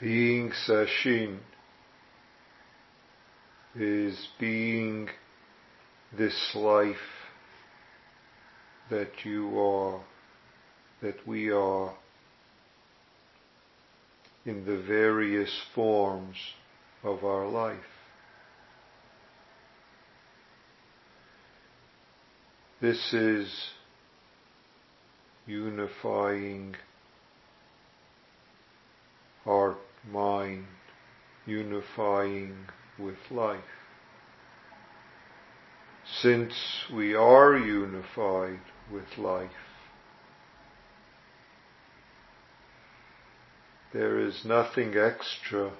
Being Sesshin is being this life that you are, that we are, in the various forms of our life. This is unifying heart, mind, unifying with life. Since we are unified with life, there is nothing extra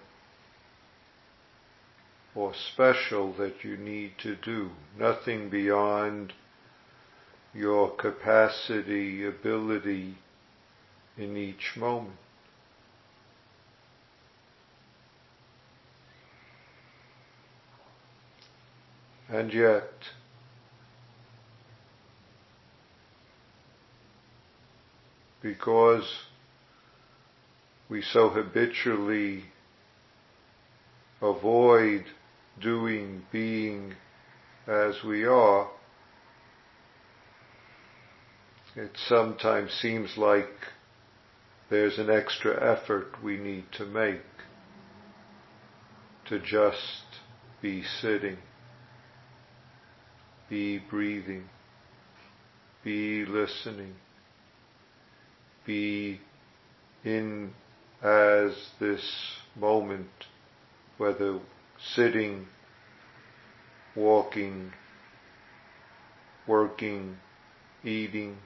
or special that you need to do, nothing beyond your capacity, ability in each moment. And yet, because we so habitually avoid doing, being as we are, it sometimes seems like there's an extra effort we need to make to just be sitting, be breathing, be listening, be in as this moment, whether sitting, walking, working, eating,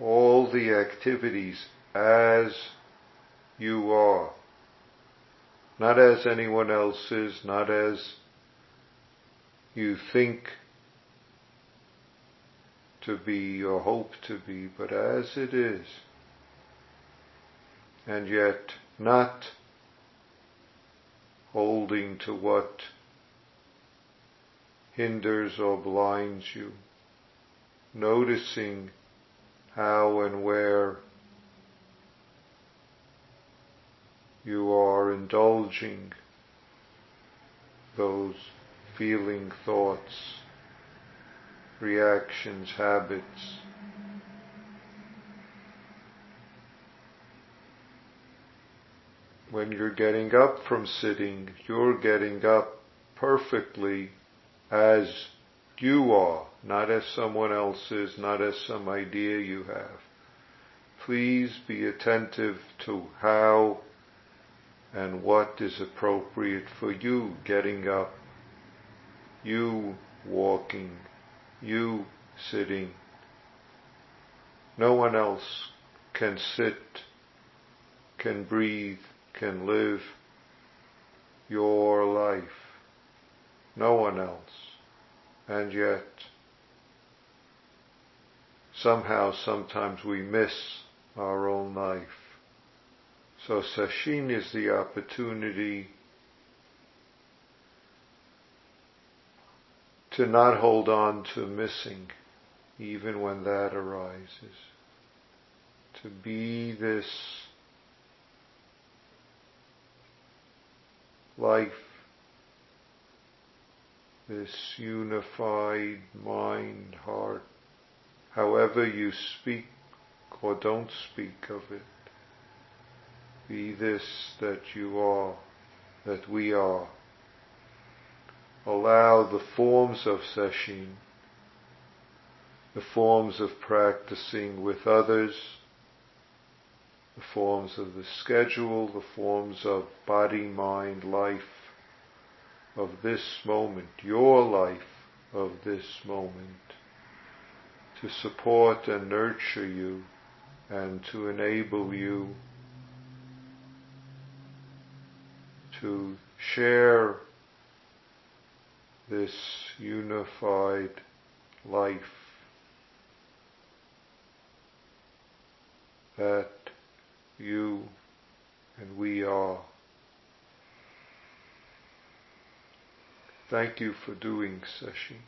all the activities as you are. Not as anyone else is, not as you think to be or hope to be, but as it is. And yet not holding to what hinders or blinds you, noticing how and where you are indulging those feeling thoughts, reactions, habits. When you're getting up from sitting, you're getting up perfectly as you are, not as someone else is, not as some idea you have. Please be attentive to how and what is appropriate for you getting up, you walking, you sitting. No one else can sit, can breathe, can live your life. No one else. And yet, somehow, sometimes we miss our own life. So Sesshin is the opportunity to not hold on to missing, even when that arises. To be this life this unified mind, heart, however you speak or don't speak of it. Be this that you are, that we are. Allow the forms of sesshin, the forms of practicing with others, the forms of the schedule, the forms of body, mind, life, of this moment, your life of this moment, to support and nurture you and to enable you to share this unified life that you and we are. Thank you for doing sesshin.